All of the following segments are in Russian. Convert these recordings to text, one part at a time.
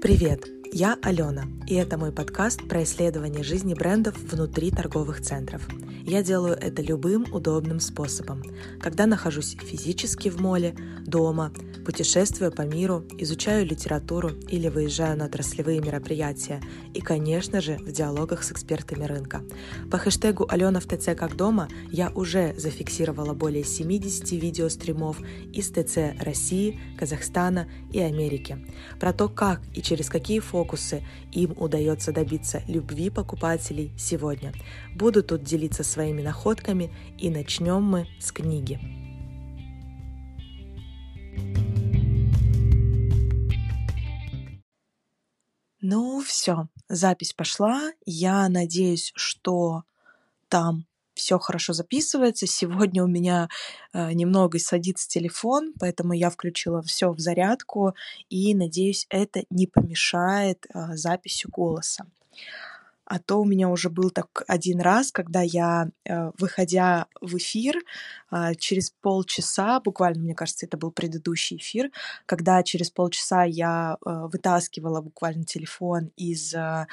Привет! Я Алена, и это мой подкаст про исследование жизни брендов внутри торговых центров. Я делаю это любым удобным способом, когда нахожусь физически в моле, дома, путешествую по миру, изучаю литературу или выезжаю на отраслевые мероприятия и, конечно же, в диалогах с экспертами рынка. По хэштегу «Алена в ТЦ как дома» я уже зафиксировала более 70 видеостримов из ТЦ России, Казахстана и Америки про то, как и через какие фокусы им удается добиться любви покупателей сегодня. Буду тут делиться своими находками и начнем мы с книги. Ну все, запись пошла. Я надеюсь, что там все хорошо записывается. Сегодня у меня э, немного садится телефон, поэтому я включила все в зарядку и надеюсь, это не помешает э, записью голоса. А то у меня уже был так один раз, когда я, э, выходя в эфир, а, через полчаса, буквально, мне кажется, это был предыдущий эфир, когда через полчаса я э, вытаскивала буквально телефон из э,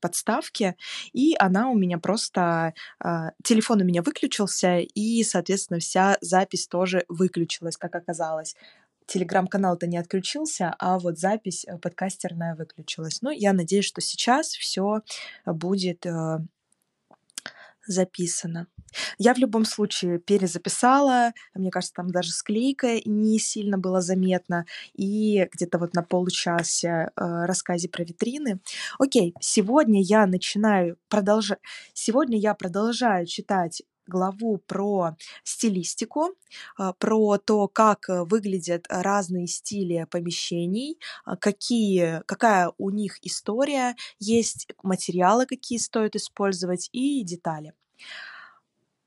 подставки, и она у меня просто... А, телефон у меня выключился, и, соответственно, вся запись тоже выключилась, как оказалось телеграм-канал-то не отключился, а вот запись э, подкастерная выключилась. Ну, я надеюсь, что сейчас все будет э, записано. Я в любом случае перезаписала, мне кажется, там даже склейка не сильно было заметно, и где-то вот на получасе э, рассказе про витрины. Окей, сегодня я начинаю продолжать, сегодня я продолжаю читать главу про стилистику, а, про то, как э, выглядят разные стили помещений, а, какие, какая у них история, есть материалы, какие стоит использовать и детали.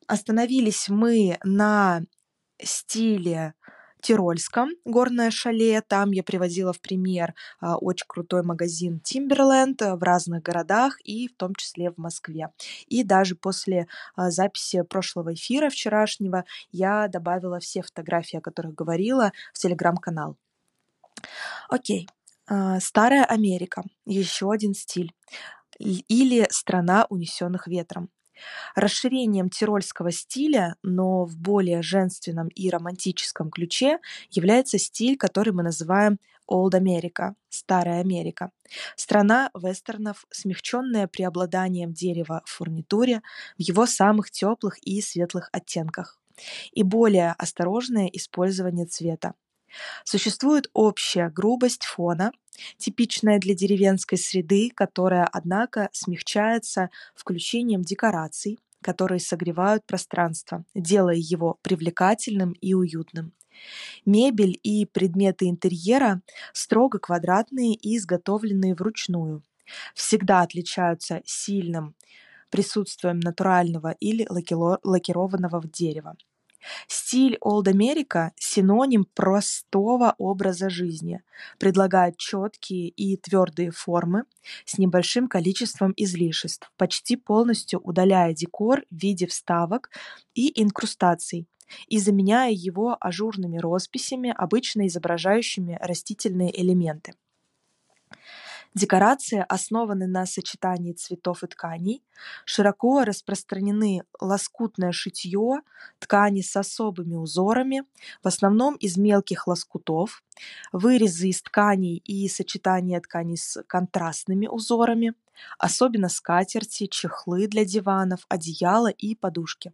Остановились мы на стиле Тирольском, горное шале. Там я приводила в пример а, очень крутой магазин Timberland в разных городах и в том числе в Москве. И даже после а, записи прошлого эфира вчерашнего я добавила все фотографии, о которых говорила, в телеграм-канал. Окей. А, Старая Америка. Еще один стиль. Или страна унесенных ветром. Расширением тирольского стиля, но в более женственном и романтическом ключе, является стиль, который мы называем Old America, Старая Америка. Страна вестернов, смягченная преобладанием дерева в фурнитуре в его самых теплых и светлых оттенках и более осторожное использование цвета. Существует общая грубость фона, типичная для деревенской среды, которая, однако, смягчается включением декораций, которые согревают пространство, делая его привлекательным и уютным. Мебель и предметы интерьера строго квадратные и изготовленные вручную. Всегда отличаются сильным присутствием натурального или лакированного дерева. Стиль Old America – синоним простого образа жизни, предлагает четкие и твердые формы с небольшим количеством излишеств, почти полностью удаляя декор в виде вставок и инкрустаций и заменяя его ажурными росписями, обычно изображающими растительные элементы. Декорации основаны на сочетании цветов и тканей. Широко распространены лоскутное шитье, ткани с особыми узорами, в основном из мелких лоскутов, вырезы из тканей и сочетание тканей с контрастными узорами, особенно скатерти, чехлы для диванов, одеяла и подушки.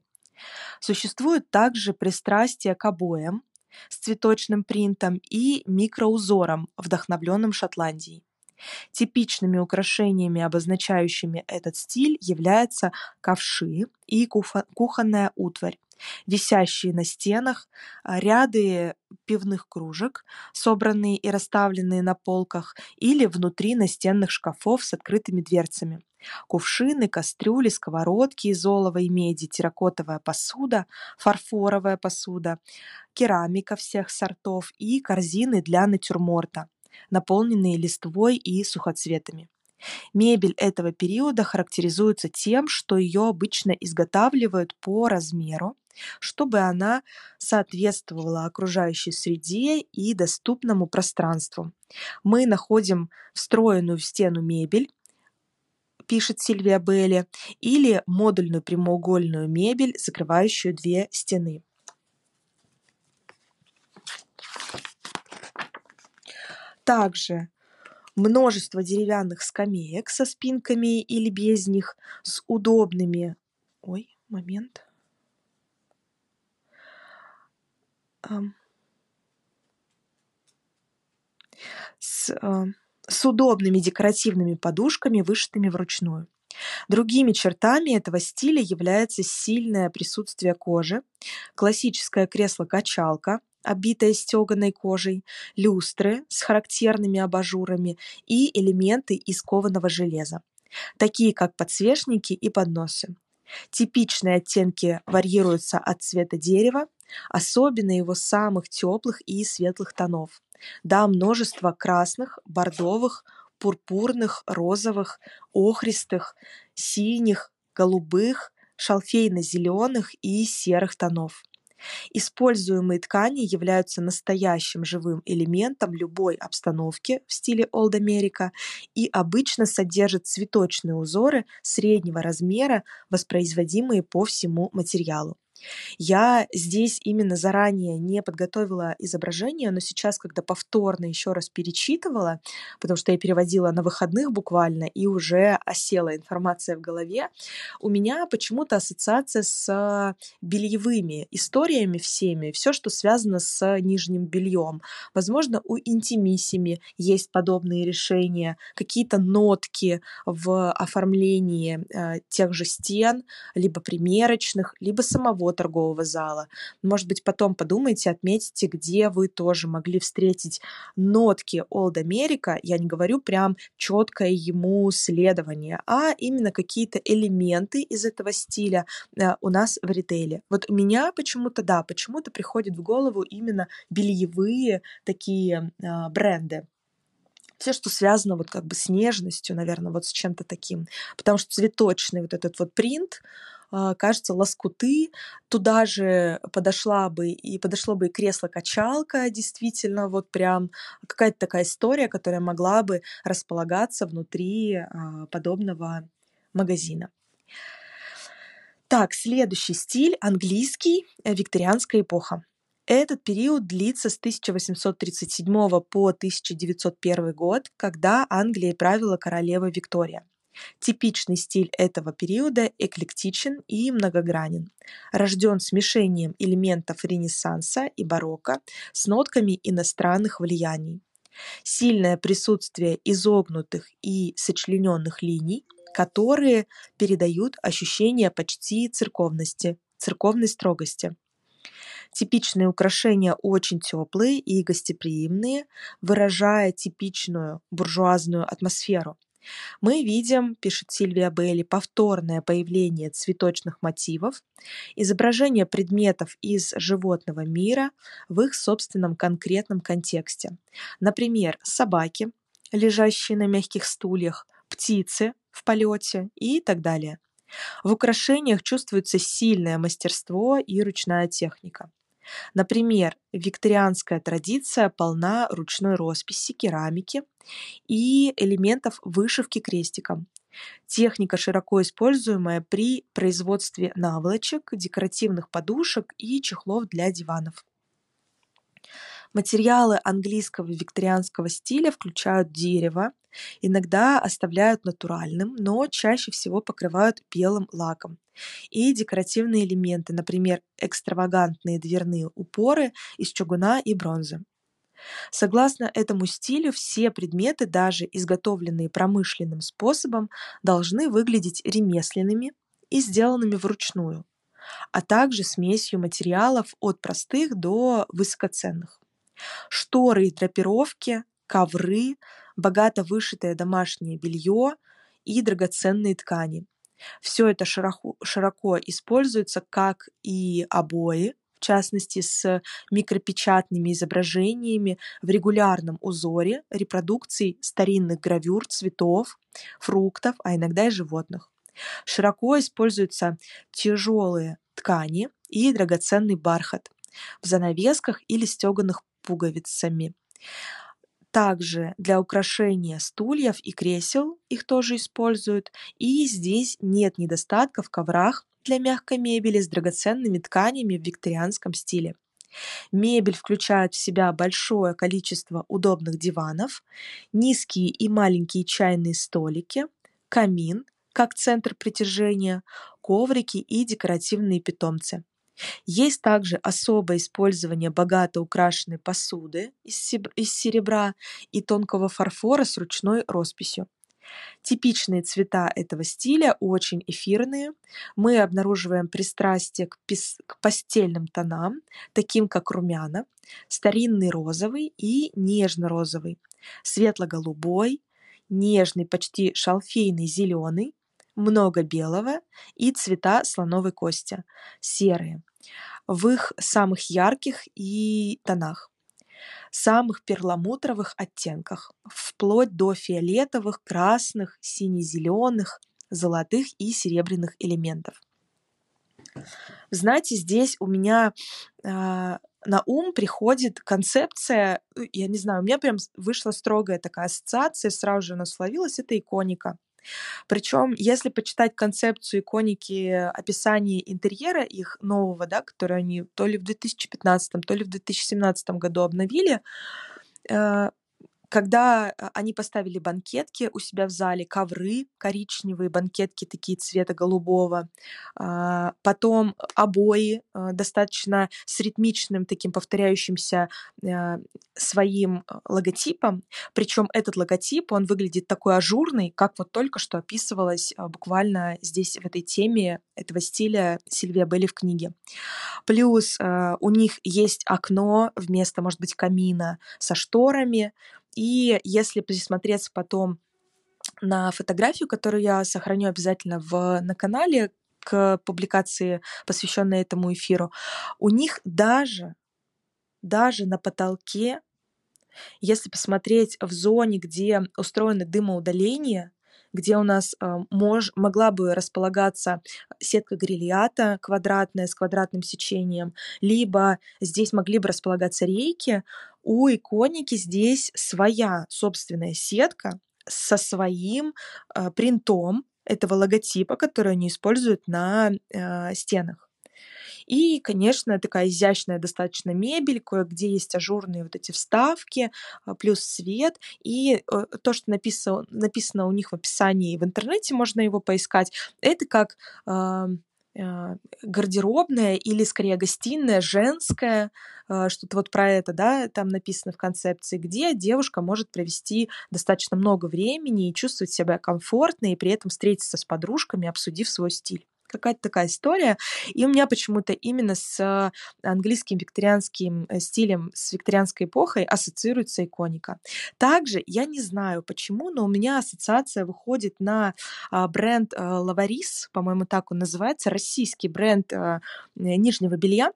Существует также пристрастие к обоям с цветочным принтом и микроузором, вдохновленным Шотландией. Типичными украшениями, обозначающими этот стиль, являются ковши и кухонная утварь, висящие на стенах, а, ряды пивных кружек, собранные и расставленные на полках или внутри настенных шкафов с открытыми дверцами. Кувшины, кастрюли, сковородки из олова и меди, терракотовая посуда, фарфоровая посуда, керамика всех сортов и корзины для натюрморта наполненные листвой и сухоцветами. Мебель этого периода характеризуется тем, что ее обычно изготавливают по размеру, чтобы она соответствовала окружающей среде и доступному пространству. Мы находим встроенную в стену мебель, пишет Сильвия Белли, или модульную прямоугольную мебель, закрывающую две стены. Также множество деревянных скамеек со спинками или без них, с удобными... Ой, момент. С, а, с удобными декоративными подушками, вышитыми вручную. Другими чертами этого стиля является сильное присутствие кожи, классическое кресло-качалка, обитое стеганой кожей, люстры с характерными абажурами и элементы из кованого железа, такие как подсвечники и подносы. Типичные оттенки варьируются от цвета дерева, особенно его самых теплых и светлых тонов, до множества красных, бордовых, пурпурных, розовых, охристых, синих, голубых, шалфейно-зеленых и серых тонов. Используемые ткани являются настоящим живым элементом любой обстановки в стиле Old America и обычно содержат цветочные узоры среднего размера, воспроизводимые по всему материалу. Я здесь именно заранее не подготовила изображение, но сейчас, когда повторно еще раз перечитывала, потому что я переводила на выходных буквально, и уже осела информация в голове, у меня почему-то ассоциация с бельевыми историями всеми, все, что связано с нижним бельем. Возможно, у интимиссими есть подобные решения, какие-то нотки в оформлении э, тех же стен, либо примерочных, либо самого торгового зала. Может быть, потом подумайте, отметите, где вы тоже могли встретить нотки Old America. Я не говорю прям четкое ему следование, а именно какие-то элементы из этого стиля э, у нас в ритейле. Вот у меня почему-то, да, почему-то приходит в голову именно бельевые такие э, бренды все, что связано вот как бы с нежностью, наверное, вот с чем-то таким. Потому что цветочный вот этот вот принт, а, кажется, лоскуты. Туда же подошла бы и подошло бы и кресло-качалка, действительно, вот прям какая-то такая история, которая могла бы располагаться внутри а, подобного магазина. Так, следующий стиль английский, э, викторианская эпоха. Этот период длится с 1837 по 1901 год, когда Англией правила королева Виктория. Типичный стиль этого периода эклектичен и многогранен. Рожден смешением элементов Ренессанса и барокко с нотками иностранных влияний. Сильное присутствие изогнутых и сочлененных линий, которые передают ощущение почти церковности, церковной строгости. Типичные украшения очень теплые и гостеприимные, выражая типичную буржуазную атмосферу. Мы видим, пишет Сильвия Белли, повторное появление цветочных мотивов, изображение предметов из животного мира в их собственном конкретном контексте. Например, собаки, лежащие на мягких стульях, птицы в полете и так далее. В украшениях чувствуется сильное мастерство и ручная техника. Например, викторианская традиция полна ручной росписи, керамики и элементов вышивки крестиком. Техника, широко используемая при производстве наволочек, декоративных подушек и чехлов для диванов. Материалы английского викторианского стиля включают дерево, иногда оставляют натуральным, но чаще всего покрывают белым лаком. И декоративные элементы, например, экстравагантные дверные упоры из чугуна и бронзы. Согласно этому стилю, все предметы, даже изготовленные промышленным способом, должны выглядеть ремесленными и сделанными вручную, а также смесью материалов от простых до высокоценных. Шторы и драпировки, ковры, богато вышитое домашнее белье и драгоценные ткани. Все это широко, широко используется как и обои в частности с микропечатными изображениями в регулярном узоре репродукций старинных гравюр, цветов, фруктов, а иногда и животных. Широко используются тяжелые ткани и драгоценный бархат в занавесках или стеганых пуговицами. Также для украшения стульев и кресел их тоже используют. И здесь нет недостатка в коврах для мягкой мебели с драгоценными тканями в викторианском стиле. Мебель включает в себя большое количество удобных диванов, низкие и маленькие чайные столики, камин как центр притяжения, коврики и декоративные питомцы. Есть также особое использование богато украшенной посуды из серебра и тонкого фарфора с ручной росписью. Типичные цвета этого стиля очень эфирные. Мы обнаруживаем пристрастие к, пис- к постельным тонам, таким как румяна, старинный розовый и нежно-розовый, светло-голубой, нежный, почти шалфейный зеленый, много белого и цвета слоновой кости, серые, в их самых ярких и тонах самых перламутровых оттенках, вплоть до фиолетовых, красных, сине-зеленых, золотых и серебряных элементов. Знаете, здесь у меня э, на ум приходит концепция, э, я не знаю, у меня прям вышла строгая такая ассоциация, сразу же она словилась, это иконика. Причем, если почитать концепцию иконики описания интерьера их нового, да, который они то ли в 2015, то ли в 2017 году обновили, э, когда а, они поставили банкетки у себя в зале, ковры коричневые, банкетки такие цвета голубого, а, потом обои а, достаточно с ритмичным таким повторяющимся своим логотипом, причем этот логотип, он выглядит такой ажурный, как вот только что описывалось буквально здесь в этой теме этого стиля Сильвия Белли в книге. Плюс у них есть окно вместо, может быть, камина со шторами, и если присмотреться потом на фотографию, которую я сохраню обязательно в, на канале к публикации, посвященной этому эфиру, у них даже, даже на потолке, если посмотреть в зоне, где устроено дымоудаление, где у нас э, мож, могла бы располагаться сетка грильята квадратная с квадратным сечением, либо здесь могли бы располагаться рейки, у иконики здесь своя собственная сетка со своим э, принтом этого логотипа, который они используют на э, стенах. И, конечно, такая изящная достаточно мебель, кое-где есть ажурные вот эти вставки, а, плюс свет. И э, то, что написано, написано у них в описании в интернете, можно его поискать, это как а, гардеробная или скорее гостиная женская, а, что-то вот про это, да, там написано в концепции, где девушка может провести достаточно много времени и чувствовать себя комфортно, и при этом встретиться с подружками, обсудив свой стиль какая-то такая история. И у меня почему-то именно с английским викторианским э, стилем, с викторианской эпохой ассоциируется иконика. Также я не знаю почему, но у меня ассоциация выходит на а, бренд Лаварис, по-моему, так он называется, российский бренд а, нижнего белья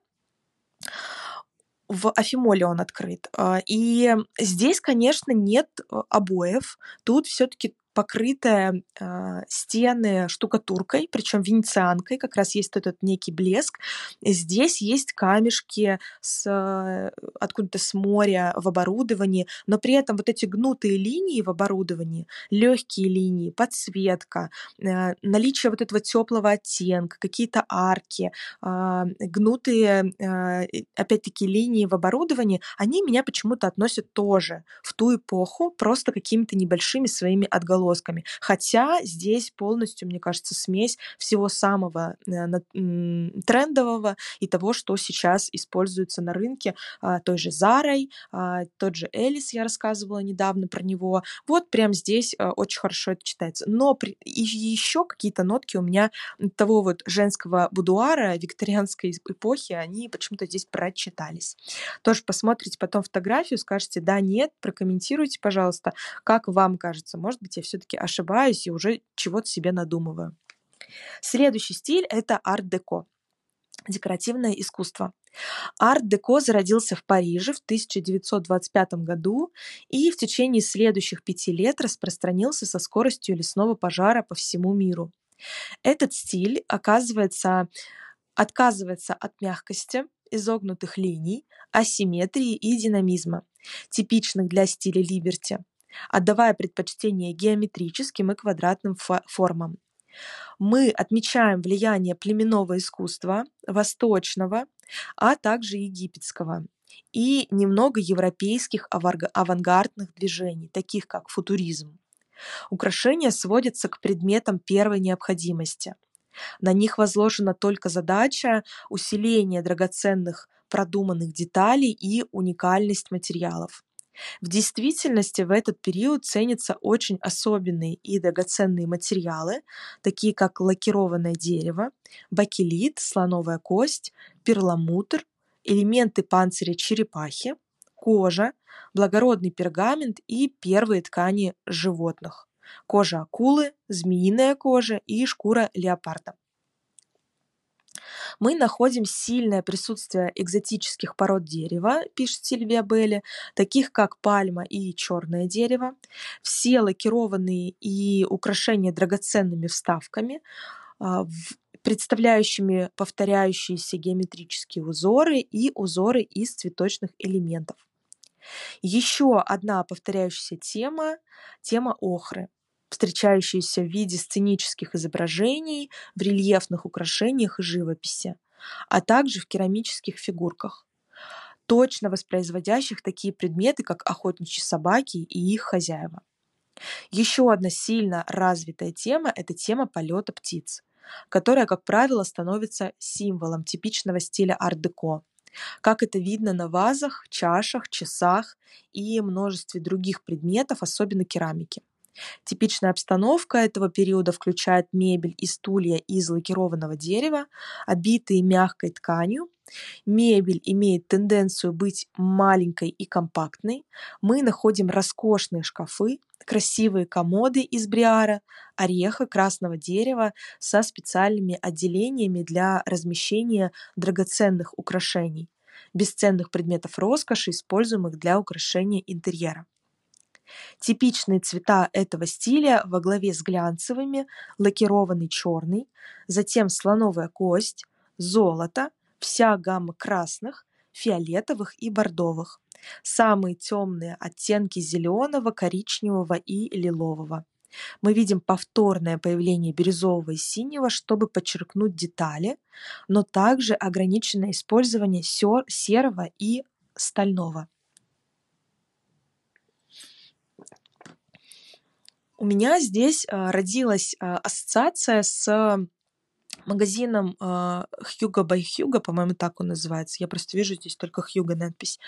в Афимоле он открыт. И здесь, конечно, нет э, обоев. Тут все-таки покрытая э, стены штукатуркой, причем венецианкой, как раз есть этот некий блеск. Здесь есть камешки с, э, откуда-то с моря в оборудовании, но при этом вот эти гнутые линии в оборудовании, легкие линии, подсветка, э, наличие вот этого теплого оттенка, какие-то арки, э, гнутые, э, опять-таки, линии в оборудовании, они меня почему-то относят тоже в ту эпоху, просто какими-то небольшими своими отголосками отголосками. Хотя здесь полностью, мне кажется, смесь всего самого э, трендового и того, что сейчас используется на рынке а, той же Зарой, тот же Элис, я рассказывала недавно про него. Вот прям здесь э, очень хорошо это читается. Но при... еще какие-то нотки у меня того вот женского будуара викторианской эпохи, они почему-то здесь прочитались. Тоже посмотрите потом фотографию, скажете да, нет, прокомментируйте, пожалуйста, как вам кажется. Может быть, я все-таки ошибаюсь и уже чего-то себе надумываю. Следующий стиль — это арт-деко декоративное искусство. Арт-деко зародился в Париже в 1925 году и в течение следующих пяти лет распространился со скоростью лесного пожара по всему миру. Этот стиль оказывается, отказывается от мягкости, изогнутых линий, асимметрии и динамизма, типичных для стиля Либерти, отдавая предпочтение геометрическим и квадратным формам. Мы отмечаем влияние племенного искусства, восточного, а также египетского, и немного европейских авангардных движений, таких как футуризм. Украшения сводятся к предметам первой необходимости. На них возложена только задача усиления драгоценных продуманных деталей и уникальность материалов. В действительности в этот период ценятся очень особенные и драгоценные материалы, такие как лакированное дерево, бакелит, слоновая кость, перламутр, элементы панциря черепахи, кожа, благородный пергамент и первые ткани животных – кожа акулы, змеиная кожа и шкура леопарда мы находим сильное присутствие экзотических пород дерева, пишет Сильвия Белли, таких как пальма и черное дерево, все лакированные и украшения драгоценными вставками, а, представляющими повторяющиеся геометрические узоры и узоры из цветочных элементов. Еще одна повторяющаяся тема – тема охры – встречающиеся в виде сценических изображений, в рельефных украшениях и живописи, а также в керамических фигурках, точно воспроизводящих такие предметы, как охотничьи собаки и их хозяева. Еще одна сильно развитая тема – это тема полета птиц, которая, как правило, становится символом типичного стиля ар-деко, как это видно на вазах, чашах, часах и множестве других предметов, особенно керамики. Типичная обстановка этого периода включает мебель и стулья из лакированного дерева, обитые мягкой тканью. Мебель имеет тенденцию быть маленькой и компактной. Мы находим роскошные шкафы, красивые комоды из бриара, ореха красного дерева со специальными отделениями для размещения драгоценных украшений, бесценных предметов роскоши, используемых для украшения интерьера. Типичные цвета этого стиля во главе с глянцевыми, лакированный черный, затем слоновая кость, золото, вся гамма красных, фиолетовых и бордовых. Самые темные оттенки зеленого, коричневого и лилового. Мы видим повторное появление бирюзового и синего, чтобы подчеркнуть детали, но также ограниченное использование серого и стального. У меня здесь а, родилась а, ассоциация с магазином а, Hugo by Hugo, по-моему, так он называется. Я просто вижу здесь только Hugo надпись.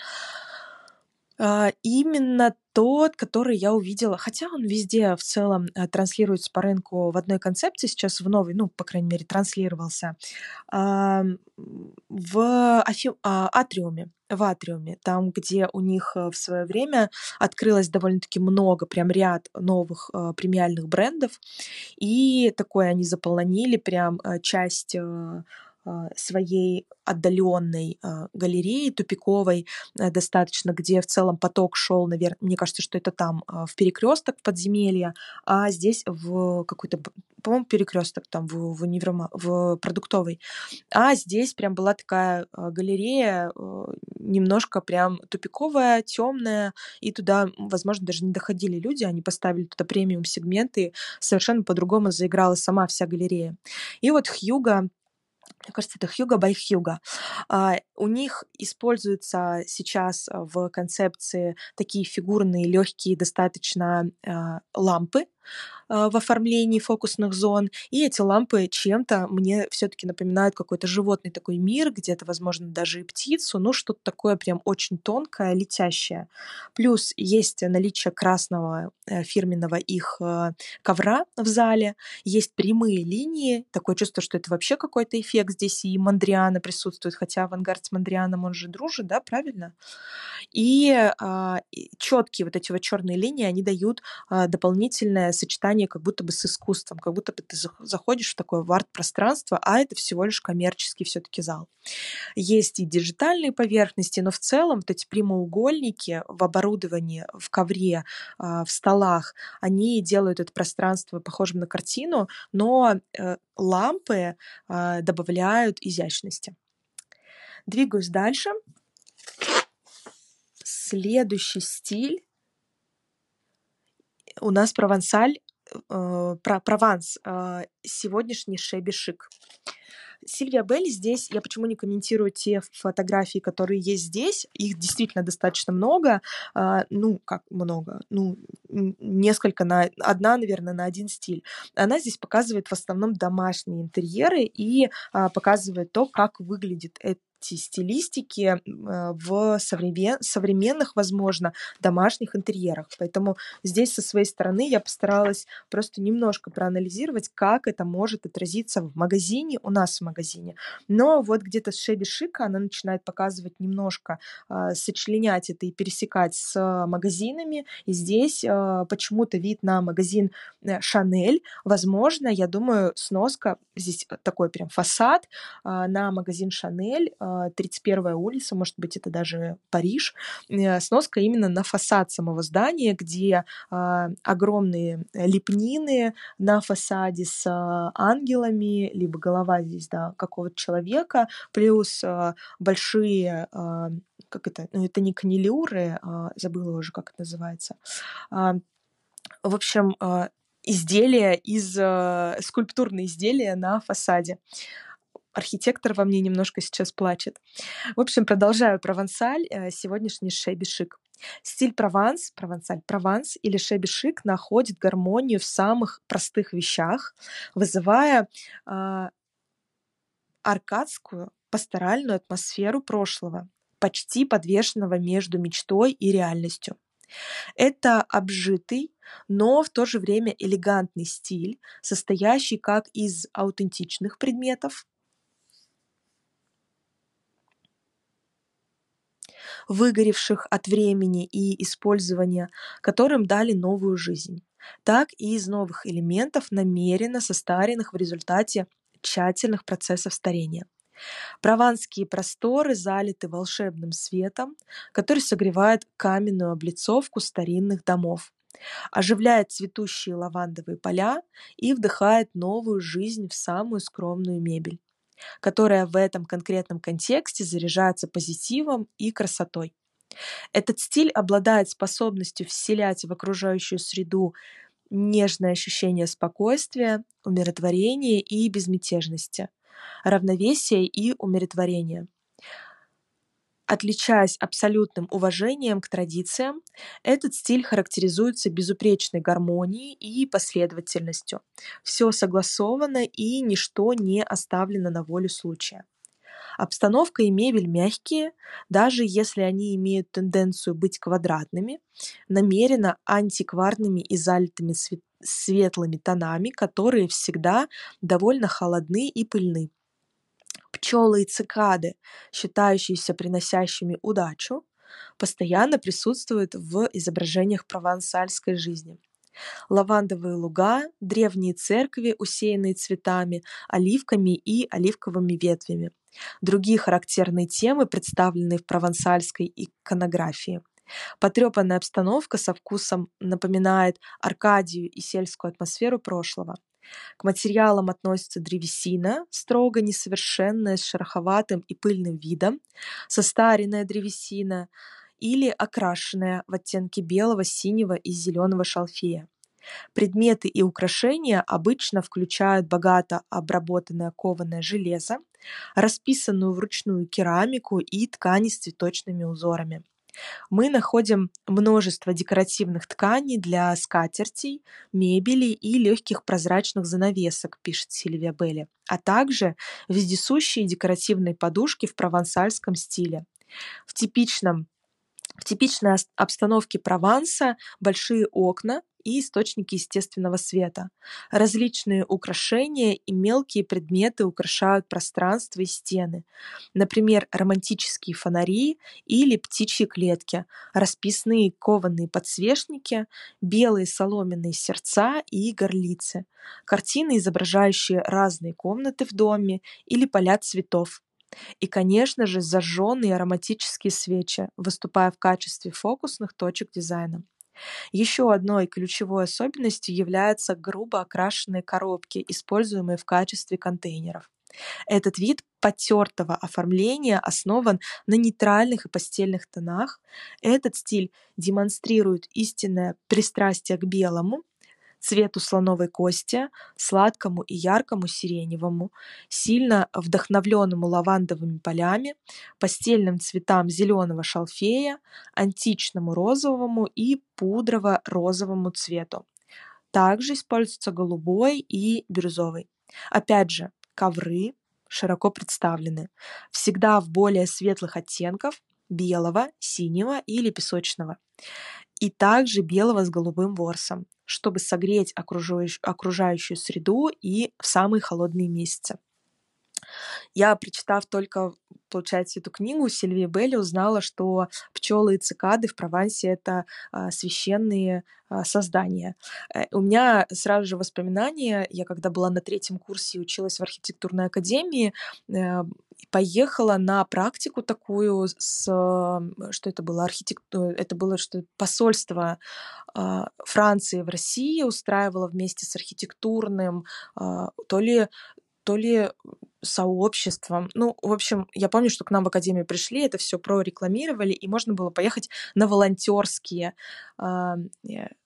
А, именно тот, который я увидела, хотя он везде в целом э, транслируется по рынку в одной концепции, сейчас в новой, ну, по крайней мере, транслировался, в Афи... А, Атриуме, в Атриуме, там, где у них э, в свое время открылось довольно-таки много, прям ряд новых э, премиальных брендов, и такое они заполонили прям часть а, своей отдаленной а, галереи, тупиковой э, достаточно, где в целом поток шел, наверное, мне кажется, что это там а, в перекресток в подземелье, а здесь в какой-то, по-моему, перекресток там в, в, универма, в продуктовой. А здесь прям была такая галерея, немножко прям тупиковая, темная, и туда, возможно, даже не доходили люди, они поставили туда премиум сегменты, совершенно по-другому заиграла сама вся галерея. И вот Хьюга мне кажется, это Хьюга by Хьюга. У них используются сейчас в концепции такие фигурные, легкие достаточно а, лампы, а, в оформлении фокусных зон. И эти лампы чем-то мне все-таки напоминают какой-то животный такой мир, где-то, возможно, даже и птицу, ну что-то такое прям очень тонкое, летящее. Плюс есть наличие красного э, фирменного их э, ковра в зале, есть прямые линии, такое чувство, что это вообще какой-то эффект здесь и Мандриана присутствует, хотя авангард с Мандрианом, он же дружит, да, правильно? И, а, четкие вот эти вот черные линии, они дают а, дополнительное сочетание как будто бы с искусством, как будто бы ты заходишь в такое арт-пространство, а это всего лишь коммерческий все-таки зал. Есть и диджитальные поверхности, но в целом вот эти прямоугольники в оборудовании, в ковре, а, в столах, они делают это пространство похожим на картину, но э, лампы а, добавляют изящности. Двигаюсь дальше. Следующий стиль у нас провансаль, э, прованс, э, сегодняшний шеби шик. Сильвия Белли здесь, я почему не комментирую те фотографии, которые есть здесь, их действительно достаточно много, а, ну, как много, ну, несколько на, одна, наверное, на один стиль. Она здесь показывает в основном домашние интерьеры и а, показывает то, как выглядит это эти стилистики а, в современ... современных, возможно, домашних интерьерах. Поэтому здесь со своей стороны я постаралась просто немножко проанализировать, как это может отразиться в магазине, у нас в магазине. Но вот где-то с Шеби Шика она начинает показывать немножко, э, сочленять это и пересекать с магазинами. И здесь э, почему-то вид на магазин Шанель. Возможно, я думаю, сноска, здесь такой прям фасад э, на магазин Шанель, 31 улица, может быть, это даже Париж. Э, сноска именно на фасад самого здания, где а, огромные лепнины на фасаде с а, ангелами, либо голова здесь, да, какого-то человека, плюс а, большие как это, ну это не канилюры, забыла уже, как это называется. В общем, изделия из скульптурные изделия на фасаде архитектор во мне немножко сейчас плачет. В общем, продолжаю провансаль, э, сегодняшний шеби-шик. Стиль прованс, провансаль, прованс или шеби-шик находит гармонию в самых простых вещах, вызывая э, аркадскую пасторальную атмосферу прошлого, почти подвешенного между мечтой и реальностью. Это обжитый, но в то же время элегантный стиль, состоящий как из аутентичных предметов, выгоревших от времени и использования, которым дали новую жизнь, так и из новых элементов, намеренно состаренных в результате тщательных процессов старения. Прованские просторы залиты волшебным светом, который согревает каменную облицовку старинных домов, оживляет цветущие лавандовые поля и вдыхает новую жизнь в самую скромную мебель которая в этом конкретном контексте заряжается позитивом и красотой. Этот стиль обладает способностью вселять в окружающую среду нежное ощущение спокойствия, умиротворения и безмятежности, равновесия и умиротворения. Отличаясь абсолютным уважением к традициям, этот стиль характеризуется безупречной гармонией и последовательностью. Все согласовано и ничто не оставлено на волю случая. Обстановка и мебель мягкие, даже если они имеют тенденцию быть квадратными, намеренно антикварными и залитыми светлыми тонами, которые всегда довольно холодны и пыльны. Пчелы и цикады, считающиеся приносящими удачу, постоянно присутствуют в изображениях провансальской жизни. Лавандовые луга, древние церкви, усеянные цветами, оливками и оливковыми ветвями. Другие характерные темы, представленные в провансальской иконографии. Потрепанная обстановка со вкусом напоминает Аркадию и сельскую атмосферу прошлого. К материалам относятся древесина, строго несовершенная, с шероховатым и пыльным видом, состаренная древесина или окрашенная в оттенки белого, синего и зеленого шалфея. Предметы и украшения обычно включают богато обработанное кованое железо, расписанную вручную керамику и ткани с цветочными узорами. Мы находим множество декоративных тканей для скатертей, мебели и легких прозрачных занавесок, пишет Сильвия Белли, а также вездесущие декоративные подушки в провансальском стиле. В типичном в типичной обстановке Прованса большие окна и источники естественного света. Различные украшения и мелкие предметы украшают пространство и стены. Например, романтические фонари или птичьи клетки, расписные кованые подсвечники, белые соломенные сердца и горлицы, картины, изображающие разные комнаты в доме или поля цветов, и, конечно же, зажженные ароматические свечи, выступая в качестве фокусных точек дизайна. Еще одной ключевой особенностью являются грубо окрашенные коробки, используемые в качестве контейнеров. Этот вид потертого оформления основан на нейтральных и постельных тонах. Этот стиль демонстрирует истинное пристрастие к белому, цвету слоновой кости, сладкому и яркому сиреневому, сильно вдохновленному лавандовыми полями, постельным цветам зеленого шалфея, античному розовому и пудрово-розовому цвету. Также используются голубой и бирюзовый. Опять же, ковры широко представлены, всегда в более светлых оттенков белого, синего или песочного и также белого с голубым ворсом, чтобы согреть окружающую среду и в самые холодные месяцы. Я, прочитав только, получается, эту книгу Сильвии Белли, узнала, что пчелы и цикады в Провансе это а, священные а, создания. Э, у меня сразу же воспоминания, я когда была на третьем курсе и училась в архитектурной академии, э, поехала на практику такую с что это было архитектура это было что посольство э, Франции в России устраивало вместе с архитектурным э, то ли то ли сообществом. Ну, в общем, я помню, что к нам в академию пришли, это все прорекламировали, и можно было поехать на волонтерские э,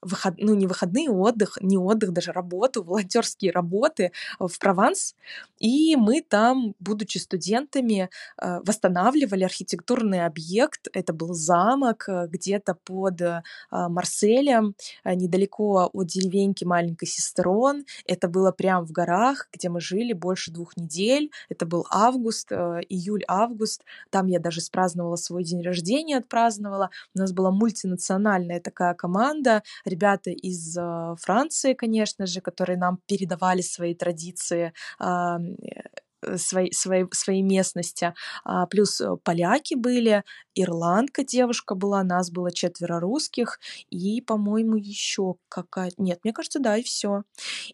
выход, ну, не выходные, отдых, не отдых, даже работу, волонтерские работы в Прованс. И мы там, будучи студентами, э, восстанавливали архитектурный объект. Это был замок э, где-то под э, Марселем, э, недалеко от деревеньки маленькой Сестерон. Это было прямо в горах, где мы жили больше двух недель это был август, э, июль-август. Там я даже спраздновала свой день рождения, отпраздновала. У нас была мультинациональная такая команда. Ребята из э, Франции, конечно же, которые нам передавали свои традиции Э, своей, своей, своей местности. А, плюс э, поляки были, ирландка девушка была, нас было четверо русских, и, по-моему, еще какая-то... Нет, мне кажется, да, и все.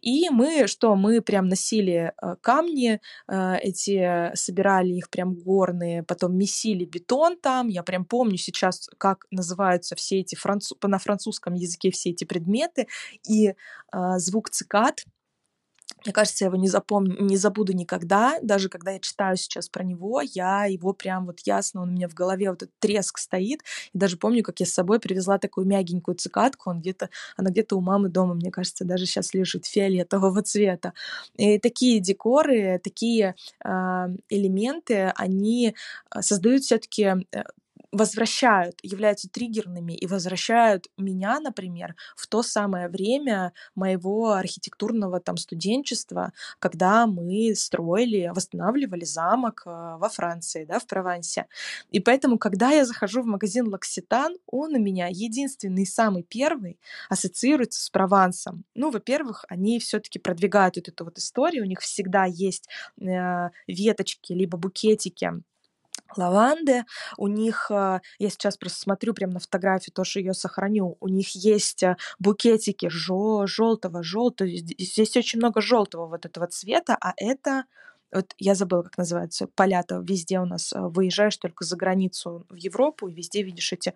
И мы что, мы прям носили э, камни, эти собирали их прям горные, потом месили бетон там. Я прям помню сейчас, как называются все эти француз... на французском языке все эти предметы. И звук цикад — мне кажется, я его не запомню, не забуду никогда. Даже когда я читаю сейчас про него, я его прям вот ясно, он у меня в голове вот этот треск стоит. И даже помню, как я с собой привезла такую мягенькую цикадку, он где-то, она где-то у мамы дома, мне кажется, даже сейчас лежит фиолетового цвета. И такие декоры, такие э, элементы, они а, создают все-таки э, возвращают, являются триггерными и возвращают меня, например, в то самое время моего архитектурного там студенчества, когда мы строили, восстанавливали замок э, во Франции, да, в Провансе. И поэтому, когда я захожу в магазин Лакситан, он у меня единственный, самый первый ассоциируется с Провансом. Ну, во-первых, они все-таки продвигают вот эту вот историю, у них всегда есть э, веточки либо букетики лаванды. У них, э, я сейчас просто смотрю прямо на фотографию, тоже ее сохраню, у них есть э, букетики желтого, желтого, здесь очень много желтого вот этого цвета, а это вот я забыла, как называется, поля-то везде у нас э, выезжаешь только за границу в Европу, и везде видишь эти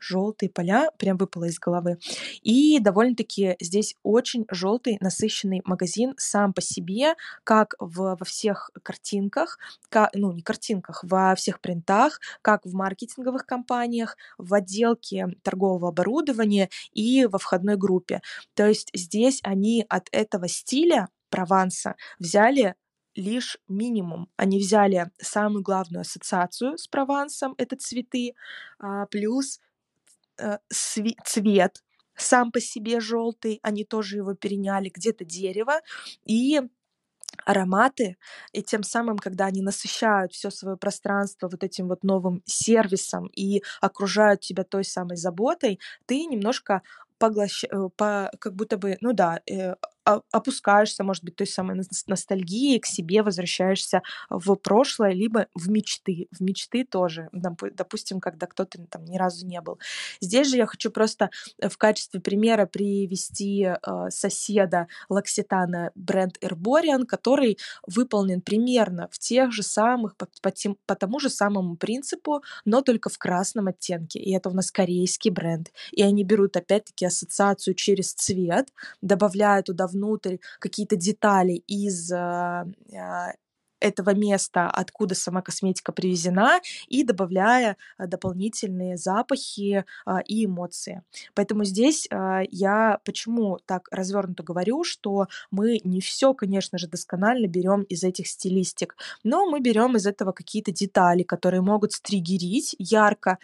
желтые поля, прям выпало из головы. И довольно-таки здесь очень желтый, насыщенный магазин сам по себе, как в, во всех картинках, как, ну не картинках, во всех принтах, как в маркетинговых компаниях, в отделке торгового оборудования и во входной группе. То есть здесь они от этого стиля Прованса взяли лишь минимум. Они взяли самую главную ассоциацию с Провансом, это цветы, а, плюс цвет сам по себе желтый, они тоже его переняли, где-то дерево, и ароматы, и тем самым, когда они насыщают все свое пространство вот этим вот новым сервисом и окружают тебя той самой заботой, ты немножко поглощ... Э, по... как будто бы, ну да, э, опускаешься, может быть, той самой ностальгии, к себе возвращаешься в прошлое, либо в мечты. В мечты тоже, допустим, когда кто-то там ни разу не был. Здесь же я хочу просто в качестве примера привести э, соседа Лакситана бренд Herborian, который выполнен примерно в тех же самых, по, по, тем, по тому же самому принципу, но только в красном оттенке. И это у нас корейский бренд. И они берут опять-таки ассоциацию через цвет, добавляют туда внутрь какие-то детали из а, а, этого места, откуда сама косметика привезена, и добавляя а, дополнительные запахи и эмоции. Поэтому здесь я почему так развернуто говорю, что мы не все, конечно же, досконально берем из этих стилистик, но мы берем из этого какие-то детали, которые могут стригерить ярко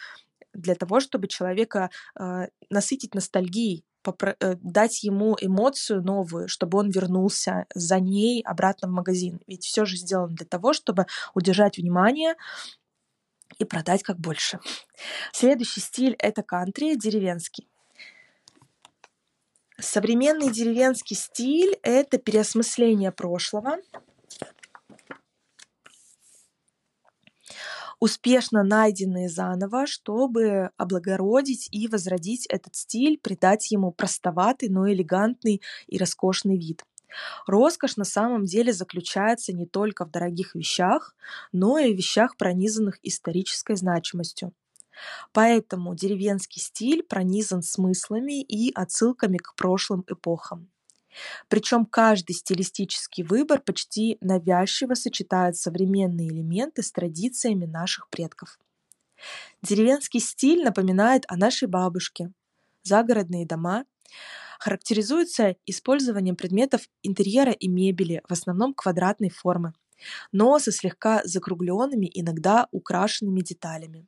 для того, чтобы человека насытить ностальгией дать ему эмоцию новую, чтобы он вернулся за ней обратно в магазин. Ведь все же сделано для того, чтобы удержать внимание и продать как больше. Следующий стиль это кантри, деревенский. Современный деревенский стиль — это переосмысление прошлого, успешно найденные заново, чтобы облагородить и возродить этот стиль, придать ему простоватый, но элегантный и роскошный вид. Роскошь на самом деле заключается не только в дорогих вещах, но и в вещах, пронизанных исторической значимостью. Поэтому деревенский стиль пронизан смыслами и отсылками к прошлым эпохам. Причем каждый стилистический выбор почти навязчиво сочетает современные элементы с традициями наших предков. Деревенский стиль напоминает о нашей бабушке. Загородные дома характеризуются использованием предметов интерьера и мебели, в основном квадратной формы, но со слегка закругленными, иногда украшенными деталями.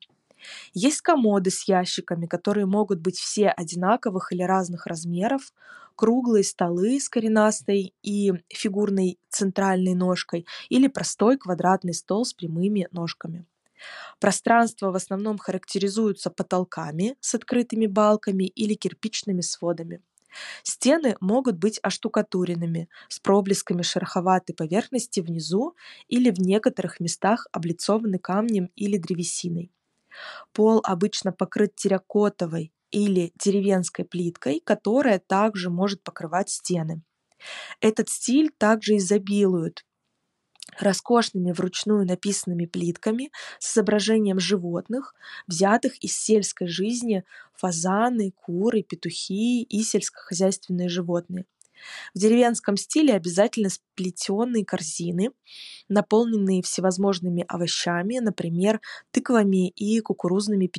Есть комоды с ящиками, которые могут быть все одинаковых или разных размеров, круглые столы с коренастой и фигурной центральной ножкой или простой квадратный стол с прямыми ножками. Пространства в основном характеризуются потолками с открытыми балками или кирпичными сводами. Стены могут быть оштукатуренными, с проблесками шероховатой поверхности внизу или в некоторых местах облицованы камнем или древесиной. Пол обычно покрыт терракотовой или деревенской плиткой, которая также может покрывать стены. Этот стиль также изобилует роскошными вручную написанными плитками с изображением животных, взятых из сельской жизни фазаны, куры, петухи и сельскохозяйственные животные. В деревенском стиле обязательно сплетенные корзины, наполненные всевозможными овощами, например, тыквами и кукурузными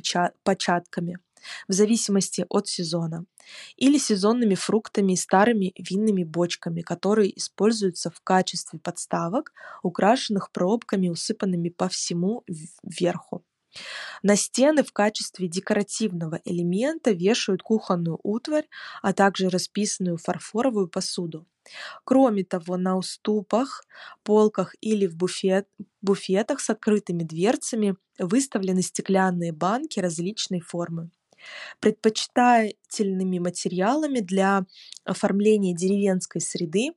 початками – в зависимости от сезона, или сезонными фруктами и старыми винными бочками, которые используются в качестве подставок, украшенных пробками, усыпанными по всему верху. На стены в качестве декоративного элемента вешают кухонную утварь, а также расписанную фарфоровую посуду. Кроме того, на уступах, полках или в буфет, буфетах с открытыми дверцами выставлены стеклянные банки различной формы. Предпочитательными материалами для оформления деревенской среды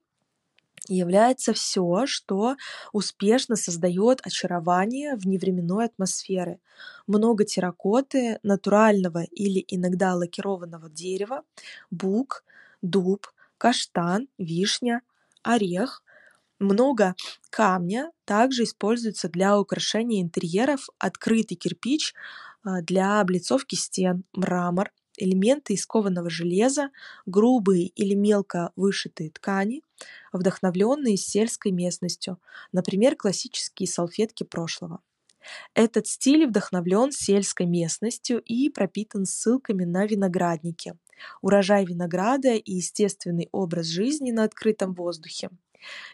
является все, что успешно создает очарование вневременной атмосферы. Много терракоты, натурального или иногда лакированного дерева, бук, дуб, каштан, вишня, орех. Много камня также используется для украшения интерьеров, открытый кирпич для облицовки стен, мрамор, элементы из кованого железа, грубые или мелко вышитые ткани, вдохновленные сельской местностью, например, классические салфетки прошлого. Этот стиль вдохновлен сельской местностью и пропитан ссылками на виноградники, урожай винограда и естественный образ жизни на открытом воздухе.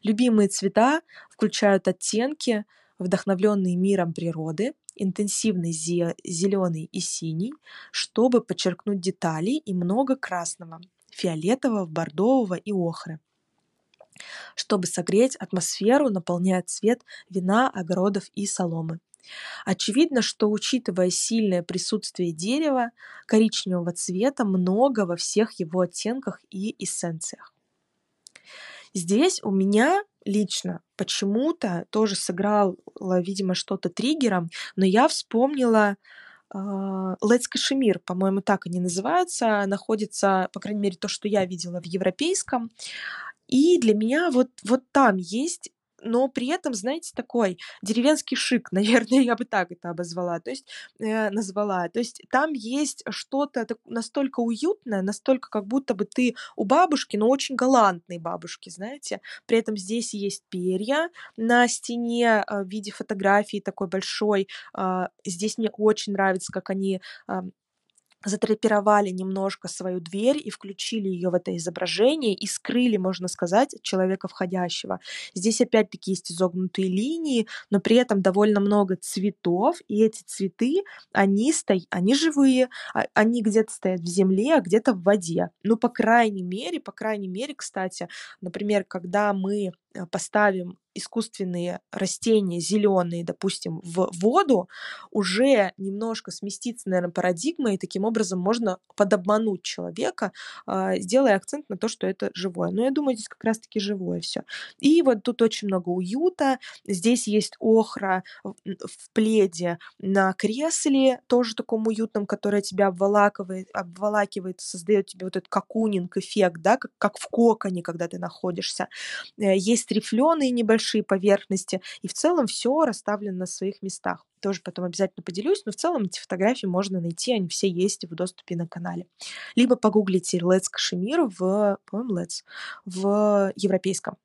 Любимые цвета включают оттенки, вдохновленные миром природы, интенсивный зеленый и синий, чтобы подчеркнуть детали и много красного, фиолетового, бордового и охры чтобы согреть атмосферу, наполняя цвет вина, огородов и соломы. Очевидно, что, учитывая сильное присутствие дерева коричневого цвета, много во всех его оттенках и эссенциях. Здесь у меня лично почему-то тоже сыграло, видимо, что-то триггером, но я вспомнила Let's Кашемир, по-моему, так они называются, находится, по крайней мере, то, что я видела в европейском. И для меня вот, вот там есть но при этом, знаете, такой деревенский шик, наверное, я бы так это обозвала, то есть э, назвала. То есть там есть что-то настолько уютное, настолько как будто бы ты у бабушки, но очень галантной бабушки, знаете. При этом здесь есть перья на стене э, в виде фотографии такой большой. Э, здесь мне очень нравится, как они э, затрапировали немножко свою дверь и включили ее в это изображение и скрыли, можно сказать, человека входящего. Здесь опять-таки есть изогнутые линии, но при этом довольно много цветов, и эти цветы, они, сто... они живые, а, они где-то стоят в земле, а где-то в воде. Ну, по крайней мере, по крайней мере, кстати, например, когда мы э, поставим искусственные растения зеленые, допустим, в воду, уже немножко сместится, наверное, парадигма, и таким образом можно подобмануть человека, а, сделая акцент на то, что это живое. Но я думаю, здесь как раз-таки живое все. И вот тут очень много уюта. Здесь есть охра в пледе на кресле, тоже таком уютном, которое тебя обволакивает, обволакивает создает тебе вот этот кокунинг эффект, да, как, как в коконе, когда ты находишься. Э, есть рифленые небольшие большие поверхности, и в целом все расставлено на своих местах. Тоже потом обязательно поделюсь, но в целом эти фотографии можно найти, они все есть в доступе на канале. Либо погуглите Let's Кашемир в, по-моему, Let's, в европейском.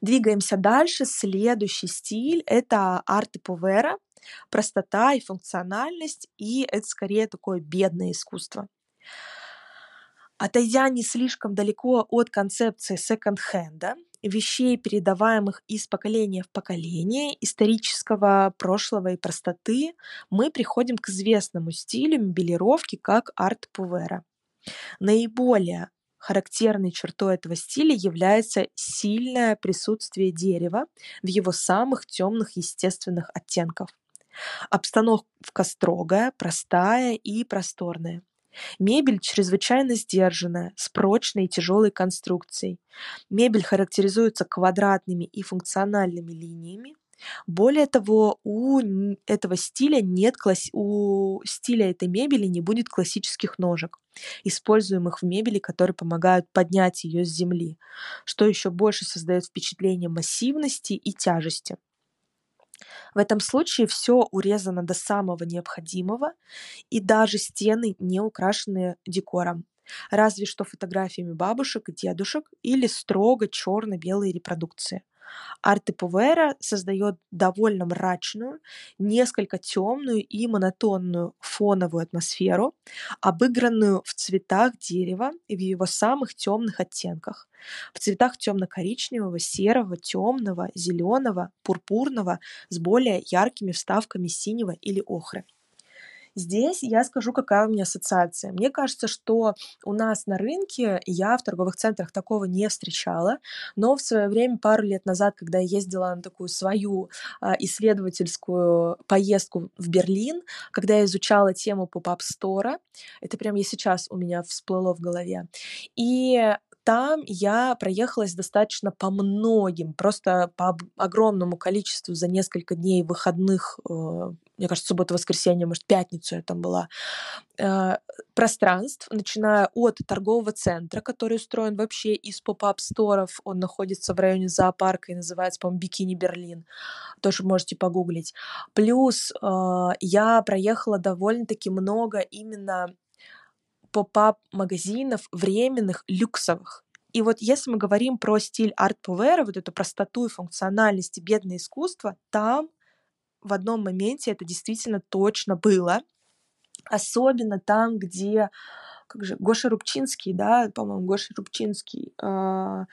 Двигаемся дальше. Следующий стиль — это арты повера, простота и функциональность, и это скорее такое бедное искусство. Отойдя не слишком далеко от концепции секонд-хенда, вещей, передаваемых из поколения в поколение, исторического прошлого и простоты, мы приходим к известному стилю мебелировки как арт-пувера. Наиболее характерной чертой этого стиля является сильное присутствие дерева в его самых темных естественных оттенках. Обстановка строгая, простая и просторная. Мебель чрезвычайно сдержанная, с прочной и тяжелой конструкцией. Мебель характеризуется квадратными и функциональными линиями. Более того, у этого стиля нет класс... у стиля этой мебели не будет классических ножек, используемых в мебели, которые помогают поднять ее с земли, что еще больше создает впечатление массивности и тяжести. В этом случае все урезано до самого необходимого, и даже стены не украшены декором. Разве что фотографиями бабушек и дедушек или строго черно-белые репродукции. Арте Пувера создает довольно мрачную, несколько темную и монотонную фоновую атмосферу, обыгранную в цветах дерева и в его самых темных оттенках. В цветах темно-коричневого, серого, темного, зеленого, пурпурного с более яркими вставками синего или охры. Здесь я скажу, какая у меня ассоциация. Мне кажется, что у нас на рынке я в торговых центрах такого не встречала, но в свое время, пару лет назад, когда я ездила на такую свою а, исследовательскую поездку в Берлин, когда я изучала тему поп-ап стора, это прям я сейчас у меня всплыло в голове, и там я проехалась достаточно по многим, просто по огромному количеству за несколько дней выходных э, мне кажется, суббота, воскресенье, может, пятницу я там была, э, пространств, начиная от торгового центра, который устроен вообще из поп-ап-сторов, он находится в районе зоопарка и называется, по-моему, Бикини Берлин, тоже можете погуглить. Плюс э, я проехала довольно-таки много именно поп-ап-магазинов временных, люксовых. И вот если мы говорим про стиль арт-повера, вот эту простоту и функциональность и бедное искусство, там в одном моменте это действительно точно было. Особенно там, где как же, Гоша Рубчинский, да, по-моему, Гоша Рубчинский, э,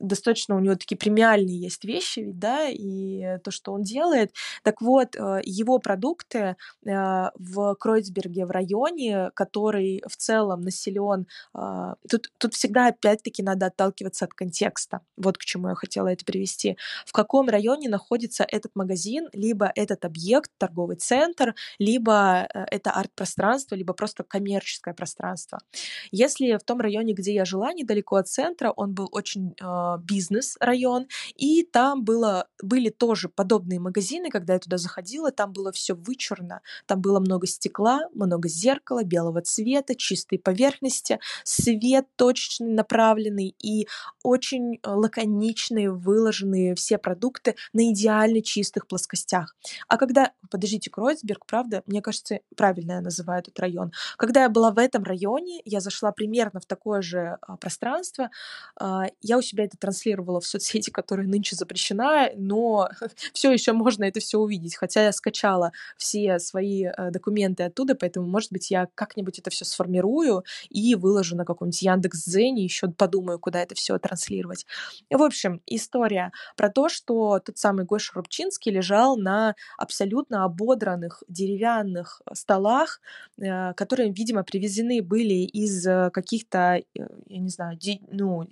достаточно у него такие премиальные есть вещи, ведь, да, и то, что он делает. Так вот, э, его продукты э, в Кройцберге, в районе, который в целом населен, э, тут, тут всегда опять-таки надо отталкиваться от контекста. Вот к чему я хотела это привести. В каком районе находится этот магазин, либо этот объект, торговый центр, либо это арт-пространство, либо просто коммерческое пространство. Если в том районе, где я жила, недалеко от центра, он был очень э, бизнес-район, и там было, были тоже подобные магазины, когда я туда заходила, там было все вычурно, там было много стекла, много зеркала, белого цвета, чистые поверхности, свет точечный, направленный и очень э, лаконичные, выложенные все продукты на идеально чистых плоскостях. А когда, подождите, Кройцберг, правда, мне кажется, правильно я называю этот район, когда я была в этом районе, я зашла примерно в такое же а, пространство. А, я у себя это транслировала в соцсети, которая нынче запрещена, но все еще можно это все увидеть. Хотя я скачала все свои а, документы оттуда, поэтому, может быть, я как-нибудь это все сформирую и выложу на каком-нибудь Яндекс.Дзене, еще подумаю, куда это все транслировать. В общем, история про то, что тот самый Гоша Рубчинский лежал на абсолютно ободранных деревянных столах, э, которые, видимо, привезены были из э, каких-то, э, я не знаю, ну,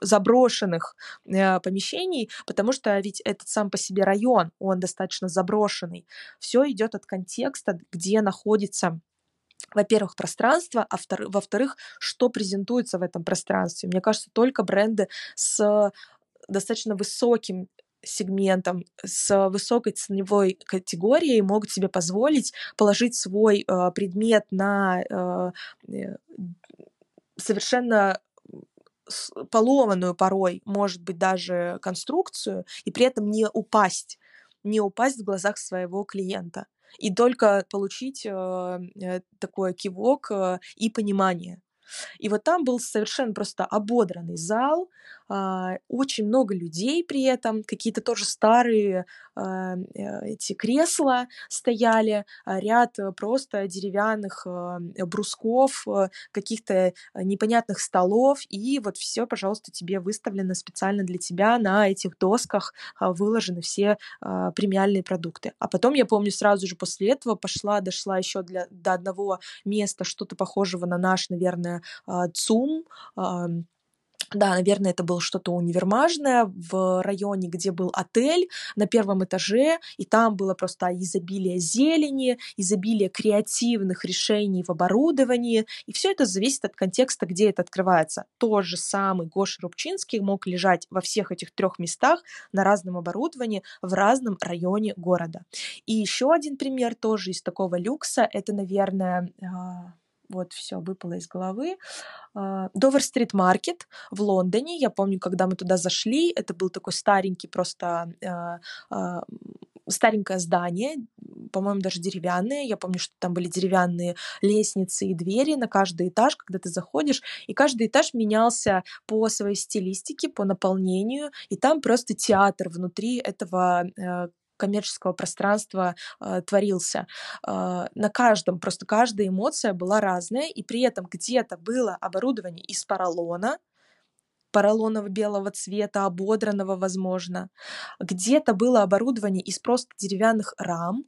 заброшенных помещений, потому что ведь этот сам по себе район, он достаточно заброшенный. Все идет от контекста, где находится во-первых, пространство, а во-вторых, что презентуется в этом пространстве. Мне кажется, только бренды с достаточно высоким сегментом, с высокой ценовой категорией могут себе позволить положить свой э, предмет на э, э совершенно поломанную порой, может быть, даже конструкцию, и при этом не упасть, не упасть в глазах своего клиента. И только получить э, э такой кивок э, и понимание. И вот там был совершенно просто ободранный зал, очень много людей при этом, какие-то тоже старые а, э, эти кресла стояли, а, ряд просто деревянных брусков, каких-то непонятных столов, и вот все, пожалуйста, тебе выставлено специально для тебя на этих досках выложены все премиальные продукты. А потом, я помню, сразу же после этого пошла, дошла еще для, до одного места, что-то похожего на наш, наверное, ЦУМ, да, наверное, это было что-то универмажное в районе, где был отель на первом этаже, и там было просто изобилие зелени, изобилие креативных решений в оборудовании, и все это зависит от контекста, где это открывается. Тот же самый Гоша Рубчинский мог лежать во всех этих трех местах на разном оборудовании в разном районе города. И еще один пример тоже из такого люкса, это, наверное, а, вот все выпало из головы. Довер Стрит Маркет в Лондоне. Я помню, когда мы туда зашли, это был такой старенький просто а, а, старенькое здание, по-моему, даже деревянное. Я помню, что там были деревянные лестницы и двери на каждый этаж, когда ты заходишь, и каждый этаж менялся по своей стилистике, по наполнению, и там просто театр внутри этого э, коммерческого пространства э, творился. Э, на каждом, просто каждая эмоция была разная, и при этом где-то было оборудование из поролона, поролонового белого цвета, ободранного, возможно. Где-то было оборудование из просто деревянных рам,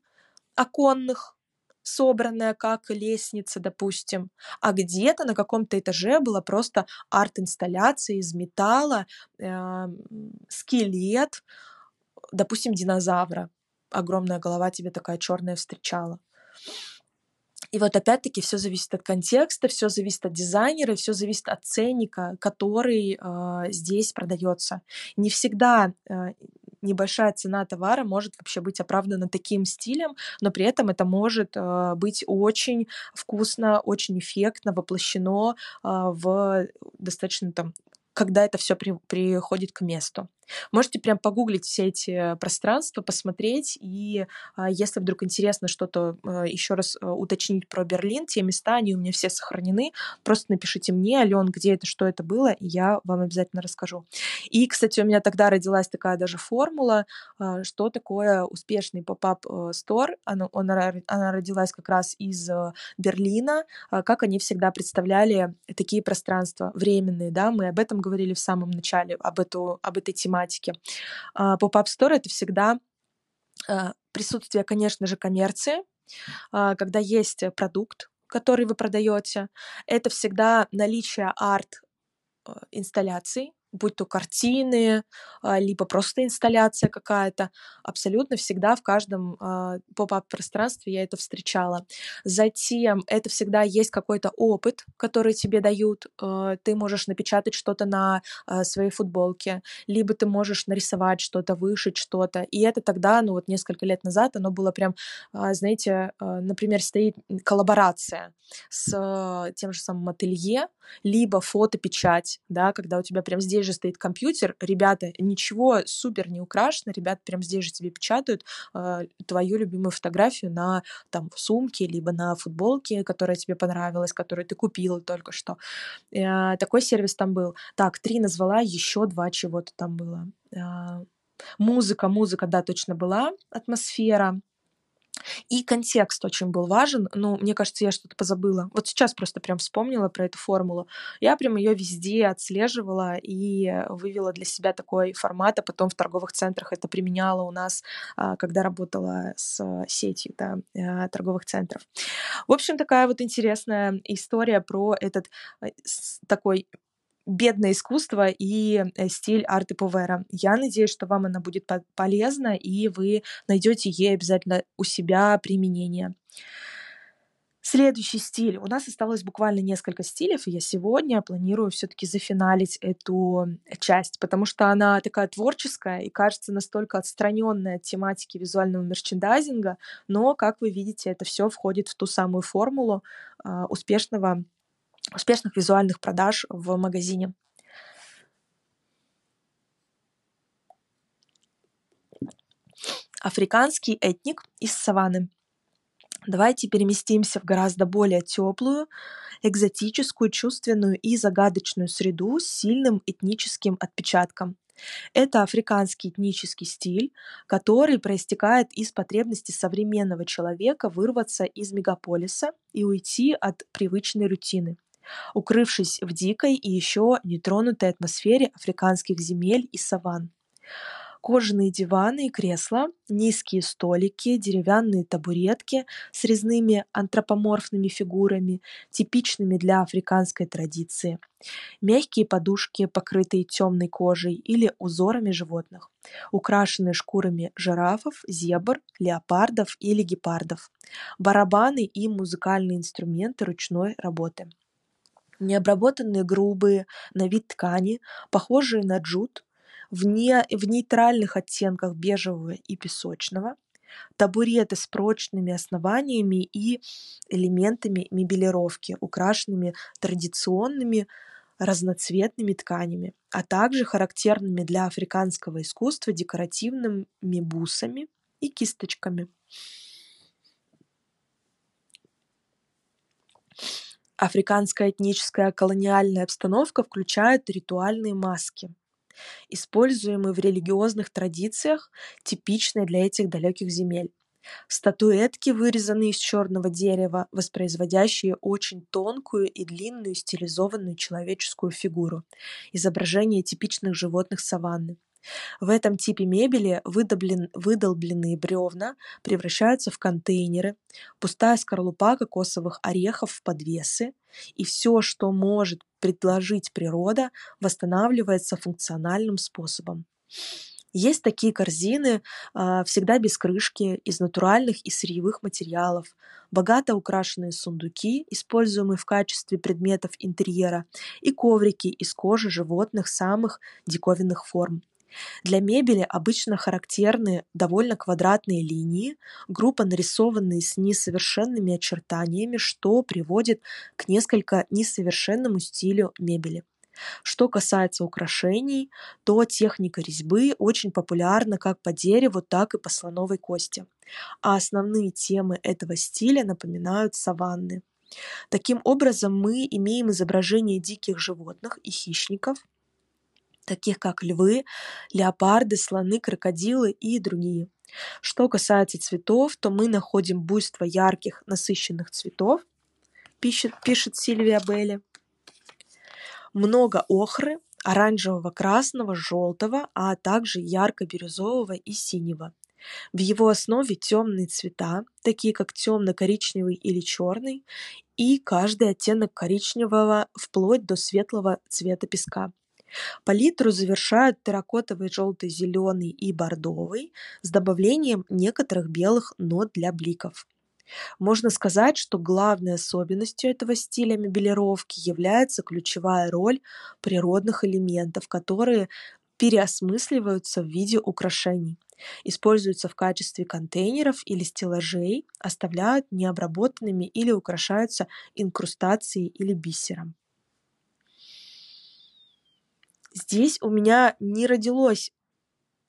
оконных, собранная как лестница, допустим, а где-то на каком-то этаже была просто арт-инсталляция из металла, э, скелет, допустим, динозавра. Огромная голова тебе такая черная встречала. И вот опять-таки все зависит от контекста, все зависит от дизайнера, все зависит от ценника, который э, здесь продается. Не всегда э, небольшая цена товара может вообще быть оправдана таким стилем, но при этом это может э, быть очень вкусно, очень эффектно воплощено э, в достаточно там когда это все при, приходит к месту. Можете прям погуглить все эти пространства, посмотреть, и а, если вдруг интересно что-то а, еще раз а, уточнить про Берлин, те места, они у меня все сохранены, просто напишите мне, Ален, где это, что это было, и я вам обязательно расскажу. И, кстати, у меня тогда родилась такая даже формула, что такое успешный поп-ап э, стор, она, она, родилась как раз из э, Берлина, как они всегда представляли такие пространства временные, да, мы об этом говорили в самом начале, об, эту, об этой тематике, тематики. Pop-up Store — это всегда а, присутствие, конечно же, коммерции, а, когда есть продукт, который вы продаете. Это всегда наличие арт-инсталляций, будь то картины, а, либо просто инсталляция какая-то, абсолютно всегда в каждом а, поп-ап-пространстве я это встречала. Затем это всегда есть какой-то опыт, который тебе дают. А, ты можешь напечатать что-то на своей футболке, либо ты можешь нарисовать что-то, вышить что-то. И это тогда, ну вот несколько лет назад, оно было прям, знаете, например, стоит коллаборация с тем же самым ателье, либо фотопечать, да, когда у тебя прям здесь же стоит компьютер, ребята, ничего супер не украшено, ребята прям здесь же тебе печатают э, твою любимую фотографию на там сумке, либо на футболке, которая тебе понравилась, которую ты купила только что. Э, такой сервис там был. Так, три назвала, еще два чего-то там было. Э, музыка, музыка, да, точно была, атмосфера. И контекст очень был важен. Ну, мне кажется, я что-то позабыла. Вот сейчас просто прям вспомнила про эту формулу. Я прям ее везде отслеживала и вывела для себя такой формат, а потом в торговых центрах это применяла у нас, а, когда работала с сетью да, э, торговых центров. В общем, такая вот интересная история про этот э, такой бедное искусство и э, стиль арты Повера. Я надеюсь, что вам она будет полезна, и вы найдете ей обязательно у себя применение. Следующий стиль. У нас осталось буквально несколько стилей, и я сегодня планирую все-таки зафиналить эту часть, потому что она такая творческая и кажется настолько отстраненная от тематики визуального мерчендайзинга, но, как вы видите, это все входит в ту самую формулу э, успешного успешных визуальных продаж в магазине. Африканский этник из саванны. Давайте переместимся в гораздо более теплую, экзотическую, чувственную и загадочную среду с сильным этническим отпечатком. Это африканский этнический стиль, который проистекает из потребности современного человека вырваться из мегаполиса и уйти от привычной рутины укрывшись в дикой и еще нетронутой атмосфере африканских земель и саванн. Кожаные диваны и кресла, низкие столики, деревянные табуретки с резными антропоморфными фигурами, типичными для африканской традиции, мягкие подушки, покрытые темной кожей или узорами животных, украшенные шкурами жирафов, зебр, леопардов или гепардов, барабаны и музыкальные инструменты ручной работы необработанные грубые на вид ткани, похожие на джут, в, не, в нейтральных оттенках бежевого и песочного, табуреты с прочными основаниями и элементами мебелировки, украшенными традиционными разноцветными тканями, а также характерными для африканского искусства декоративными бусами и кисточками. Африканская этническая колониальная обстановка включает ритуальные маски, используемые в религиозных традициях, типичные для этих далеких земель. Статуэтки, вырезанные из черного дерева, воспроизводящие очень тонкую и длинную стилизованную человеческую фигуру, изображение типичных животных саванны. В этом типе мебели выдолблен, выдолбленные бревна превращаются в контейнеры, пустая скорлупа кокосовых орехов в подвесы, и все, что может предложить природа, восстанавливается функциональным способом. Есть такие корзины, а, всегда без крышки, из натуральных и сырьевых материалов, богато украшенные сундуки, используемые в качестве предметов интерьера, и коврики из кожи животных самых диковинных форм. Для мебели обычно характерны довольно квадратные линии, группа нарисованные с несовершенными очертаниями, что приводит к несколько несовершенному стилю мебели. Что касается украшений, то техника резьбы очень популярна как по дереву, так и по слоновой кости. А основные темы этого стиля напоминают саванны. Таким образом, мы имеем изображение диких животных и хищников, таких как львы, леопарды, слоны, крокодилы и другие. Что касается цветов, то мы находим буйство ярких, насыщенных цветов, пишет, пишет Сильвия Белли. Много охры, оранжевого, красного, желтого, а также ярко-бирюзового и синего. В его основе темные цвета, такие как темно-коричневый или черный, и каждый оттенок коричневого вплоть до светлого цвета песка. Палитру завершают терракотовый, желтый, зеленый и бордовый с добавлением некоторых белых нот для бликов. Можно сказать, что главной особенностью этого стиля мебелировки является ключевая роль природных элементов, которые переосмысливаются в виде украшений, используются в качестве контейнеров или стеллажей, оставляют необработанными или украшаются инкрустацией или бисером. Здесь у меня не родилось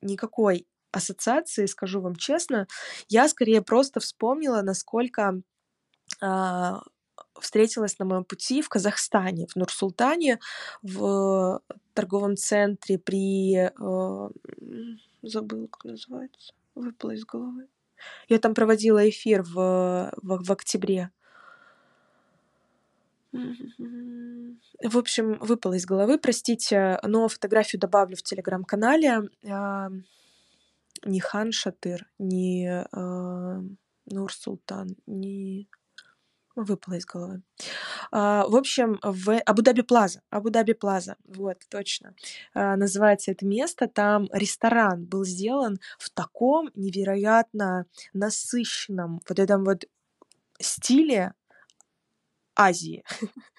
никакой ассоциации, скажу вам честно. Я скорее просто вспомнила, насколько а, встретилась на моем пути в Казахстане, в Нур-Султане, в торговом центре при... Э, забыла, как называется. Выпала из головы. Я там проводила эфир в, в, в октябре. В общем, выпало из головы, простите, но фотографию добавлю в телеграм-канале. Не Хан Шатыр, не э, Нур Султан, не выпало из головы. А, в общем, в Абу-Даби Плаза. Абу-Даби Плаза, вот, точно. А, называется это место. Там ресторан был сделан в таком невероятно насыщенном вот этом вот стиле Азии.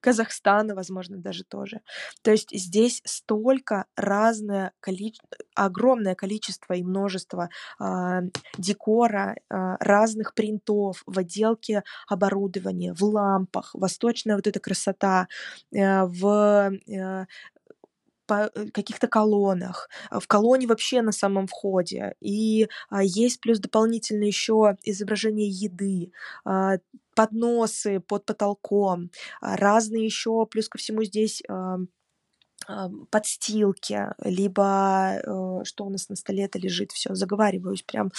Казахстана, возможно, даже тоже. То есть здесь столько разное количество, огромное количество и множество э, декора, э, разных принтов в отделке оборудования, в лампах, восточная вот эта красота, э, в э, по каких-то колоннах, в колонне вообще на самом входе. И а, есть плюс дополнительно еще изображение еды, а, подносы под потолком, а, разные еще, плюс ко всему здесь подстилки, либо э, что у нас на столе это лежит, все, заговариваюсь прям.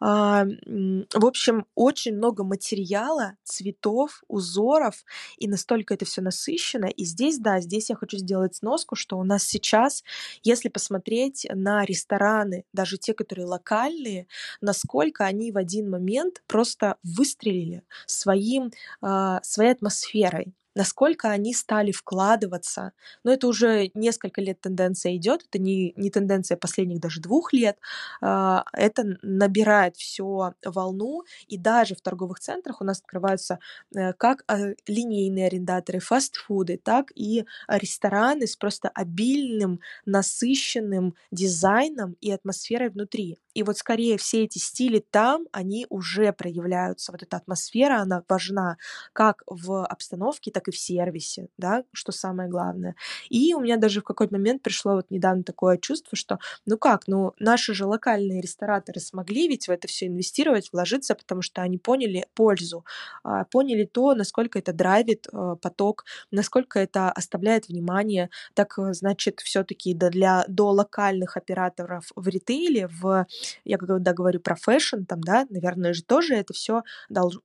В общем, очень много материала, цветов, узоров, и настолько это все насыщенно. И здесь, да, здесь я хочу сделать сноску, что у нас сейчас, если посмотреть на рестораны, даже те, которые локальные, насколько они в один момент просто выстрелили своим, а, своей атмосферой насколько они стали вкладываться. Но это уже несколько лет тенденция идет, это не, не тенденция последних даже двух лет. А, это набирает все волну, и даже в торговых центрах у нас открываются э, как а, линейные арендаторы, фастфуды, так и рестораны с просто обильным, насыщенным дизайном и атмосферой внутри. И вот скорее все эти стили там, они уже проявляются. Вот эта атмосфера, она важна как в обстановке, так и в сервисе, да, что самое главное. И у меня даже в какой-то момент пришло вот недавно такое чувство, что ну как, ну наши же локальные рестораторы смогли ведь в это все инвестировать, вложиться, потому что они поняли пользу, а, поняли то, насколько это драйвит э, поток, насколько это оставляет внимание. Так, э, значит, все-таки для, до локальных операторов в ритейле, в я когда говорю про fashion, там, да, наверное же тоже это все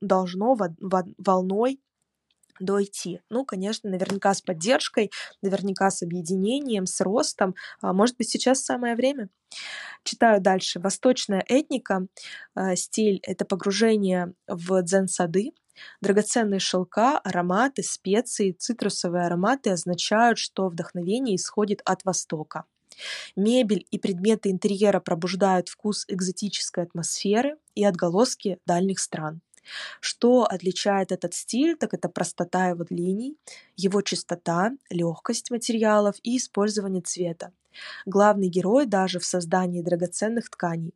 должно волной дойти. Ну, конечно, наверняка с поддержкой, наверняка с объединением, с ростом. А, может быть, сейчас самое время. Читаю дальше. Восточная этника, а, стиль — это погружение в дзен-сады, Драгоценные шелка, ароматы, специи, цитрусовые ароматы означают, что вдохновение исходит от Востока. Мебель и предметы интерьера пробуждают вкус экзотической атмосферы и отголоски дальних стран. Что отличает этот стиль, так это простота его линий, его чистота, легкость материалов и использование цвета. Главный герой даже в создании драгоценных тканей.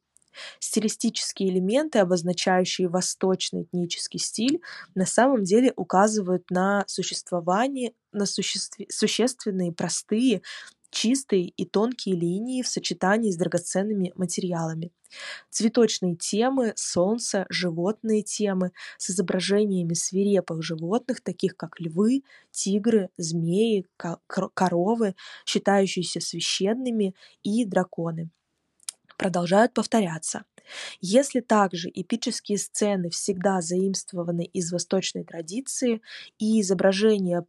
Стилистические элементы, обозначающие восточный этнический стиль, на самом деле указывают на существование, на существ- существенные, простые, чистые и тонкие линии в сочетании с драгоценными материалами. Цветочные темы, солнце, животные темы с изображениями свирепых животных, таких как львы, тигры, змеи, коровы, считающиеся священными, и драконы продолжают повторяться. Если также эпические сцены всегда заимствованы из восточной традиции и изображения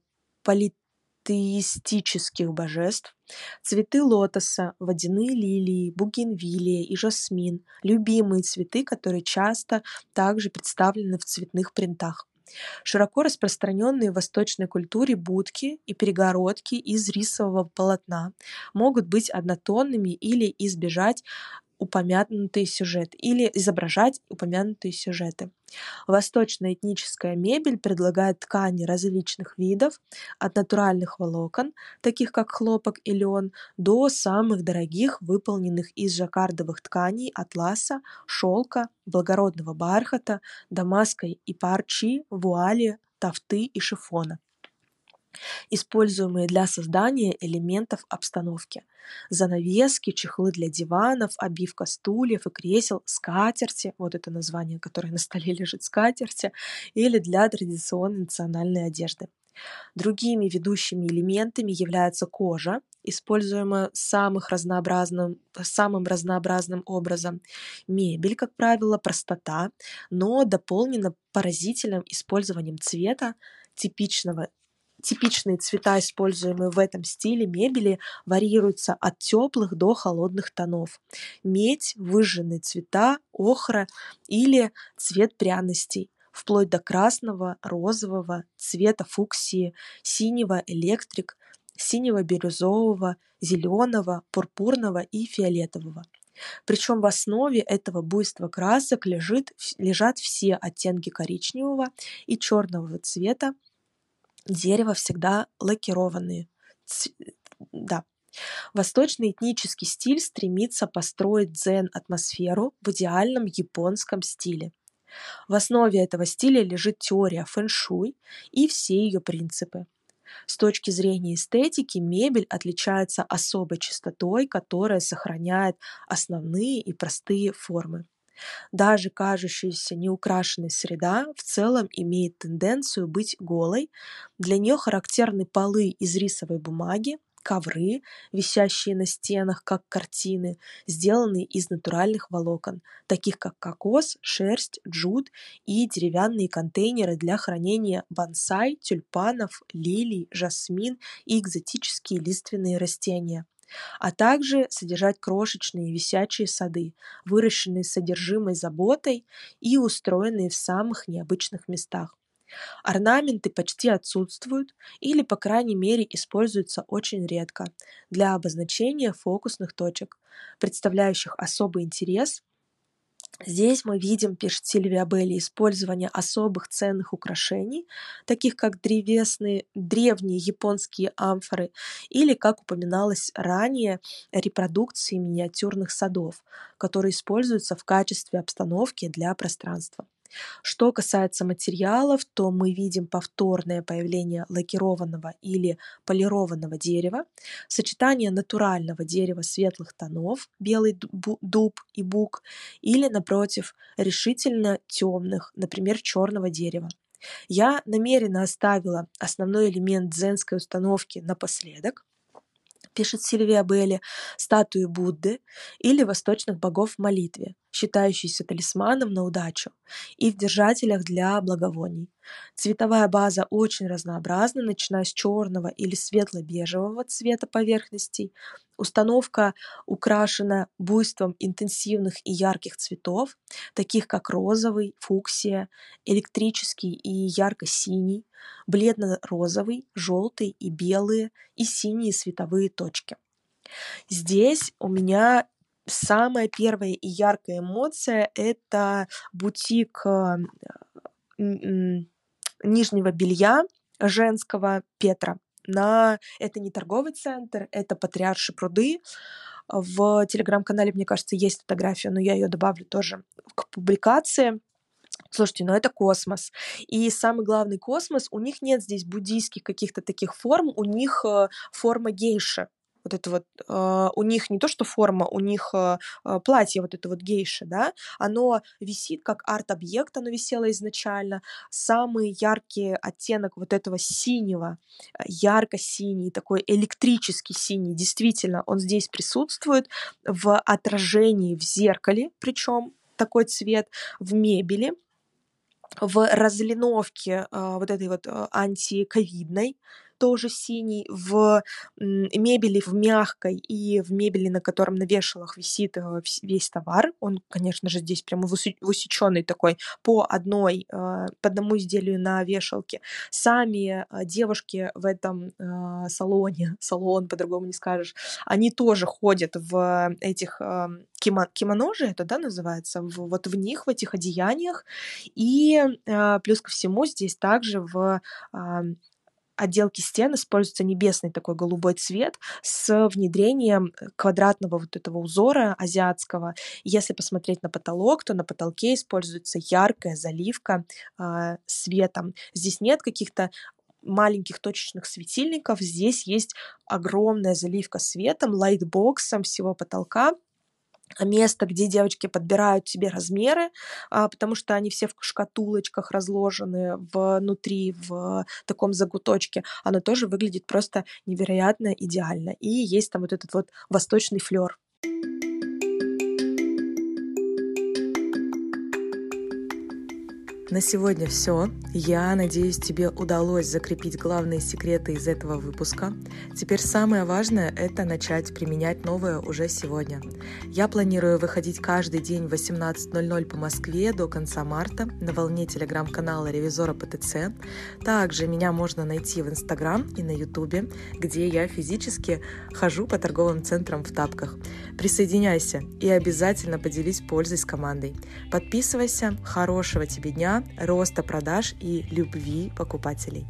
политеистических божеств, цветы лотоса, водяные лилии, бугенвилия и жасмин – любимые цветы, которые часто также представлены в цветных принтах. Широко распространенные в восточной культуре будки и перегородки из рисового полотна могут быть однотонными или избежать упомянутый сюжет или изображать упомянутые сюжеты. Восточная этническая мебель предлагает ткани различных видов, от натуральных волокон, таких как хлопок и лен, до самых дорогих, выполненных из жаккардовых тканей, атласа, шелка, благородного бархата, дамаской и парчи, вуали, тафты и шифона используемые для создания элементов обстановки. Занавески, чехлы для диванов, обивка стульев и кресел, скатерти, вот это название, которое на столе лежит, скатерти, или для традиционной национальной одежды. Другими ведущими элементами является кожа, используемая самых разнообразным, самым разнообразным образом. Мебель, как правило, простота, но дополнена поразительным использованием цвета, типичного Типичные цвета, используемые в этом стиле мебели, варьируются от теплых до холодных тонов. Медь, выжженные цвета, охра или цвет пряностей вплоть до красного, розового, цвета фуксии, синего электрик, синего бирюзового, зеленого, пурпурного и фиолетового. Причем в основе этого буйства красок лежит, лежат все оттенки коричневого и черного цвета, Дерево всегда лакированные. Ц... Да. Восточный этнический стиль стремится построить дзен-атмосферу в идеальном японском стиле. В основе этого стиля лежит теория фэн-шуй и все ее принципы. С точки зрения эстетики мебель отличается особой чистотой, которая сохраняет основные и простые формы. Даже кажущаяся неукрашенной среда в целом имеет тенденцию быть голой. Для нее характерны полы из рисовой бумаги, ковры, висящие на стенах, как картины, сделанные из натуральных волокон, таких как кокос, шерсть, джут и деревянные контейнеры для хранения бонсай, тюльпанов, лилий, жасмин и экзотические лиственные растения а также содержать крошечные висячие сады, выращенные с содержимой заботой и устроенные в самых необычных местах. Орнаменты почти отсутствуют или, по крайней мере, используются очень редко для обозначения фокусных точек, представляющих особый интерес Здесь мы видим, пишет Сильвия Белли, использование особых ценных украшений, таких как древесные, древние японские амфоры или, как упоминалось ранее, репродукции миниатюрных садов, которые используются в качестве обстановки для пространства. Что касается материалов, то мы видим повторное появление лакированного или полированного дерева, сочетание натурального дерева светлых тонов, белый дуб и бук, или, напротив, решительно темных, например, черного дерева. Я намеренно оставила основной элемент дзенской установки напоследок, пишет Сильвия Белли, статуи Будды или восточных богов в молитве, считающиеся талисманом на удачу, и в держателях для благовоний. Цветовая база очень разнообразна, начиная с черного или светло-бежевого цвета поверхностей. Установка украшена буйством интенсивных и ярких цветов, таких как розовый, фуксия, электрический и ярко-синий, бледно-розовый, желтый и белые и синие световые точки. Здесь у меня самая первая и яркая эмоция – это бутик э, нижнего белья женского Петра. На... Это не торговый центр, это Патриарши пруды. В телеграм-канале, мне кажется, есть фотография, но я ее добавлю тоже к публикации. Слушайте, ну это космос. И самый главный космос, у них нет здесь буддийских каких-то таких форм, у них э, форма гейши вот это вот, э, у них не то что форма, у них э, платье вот это вот гейши, да, оно висит как арт-объект, оно висело изначально. Самый яркий оттенок вот этого синего, ярко-синий, такой электрический синий, действительно, он здесь присутствует в отражении в зеркале, причем такой цвет в мебели, в разлиновке э, вот этой вот э, антиковидной, тоже синий, в мебели в мягкой и в мебели, на котором на вешалах висит э, весь товар. Он, конечно же, здесь прямо высеченный такой по одной, э, по одному изделию на вешалке. Сами э, девушки в этом салоне, салон по-другому не скажешь, они тоже ходят в этих кимо, кимоно же это, да, называется, в, вот в них, в этих одеяниях. И плюс ко всему здесь также в отделки стен используется небесный такой голубой цвет с внедрением э, квадратного вот этого узора азиатского. Если посмотреть на потолок, то на потолке используется яркая заливка э, светом. Здесь нет каких-то маленьких точечных светильников. Здесь есть огромная заливка светом, лайтбоксом всего потолка место, где девочки подбирают себе размеры, а, потому что они все в шкатулочках разложены внутри, в таком загуточке, оно тоже выглядит просто невероятно идеально. И есть там вот этот вот восточный флер. На сегодня все. Я надеюсь, тебе удалось закрепить главные секреты из этого выпуска. Теперь самое важное — это начать применять новое уже сегодня. Я планирую выходить каждый день в 18.00 по Москве до конца марта на волне телеграм-канала Ревизора ПТЦ. Также меня можно найти в Инстаграм и на Ютубе, где я физически хожу по торговым центрам в тапках. Присоединяйся и обязательно поделись пользой с командой. Подписывайся. Хорошего тебе дня роста продаж и любви покупателей.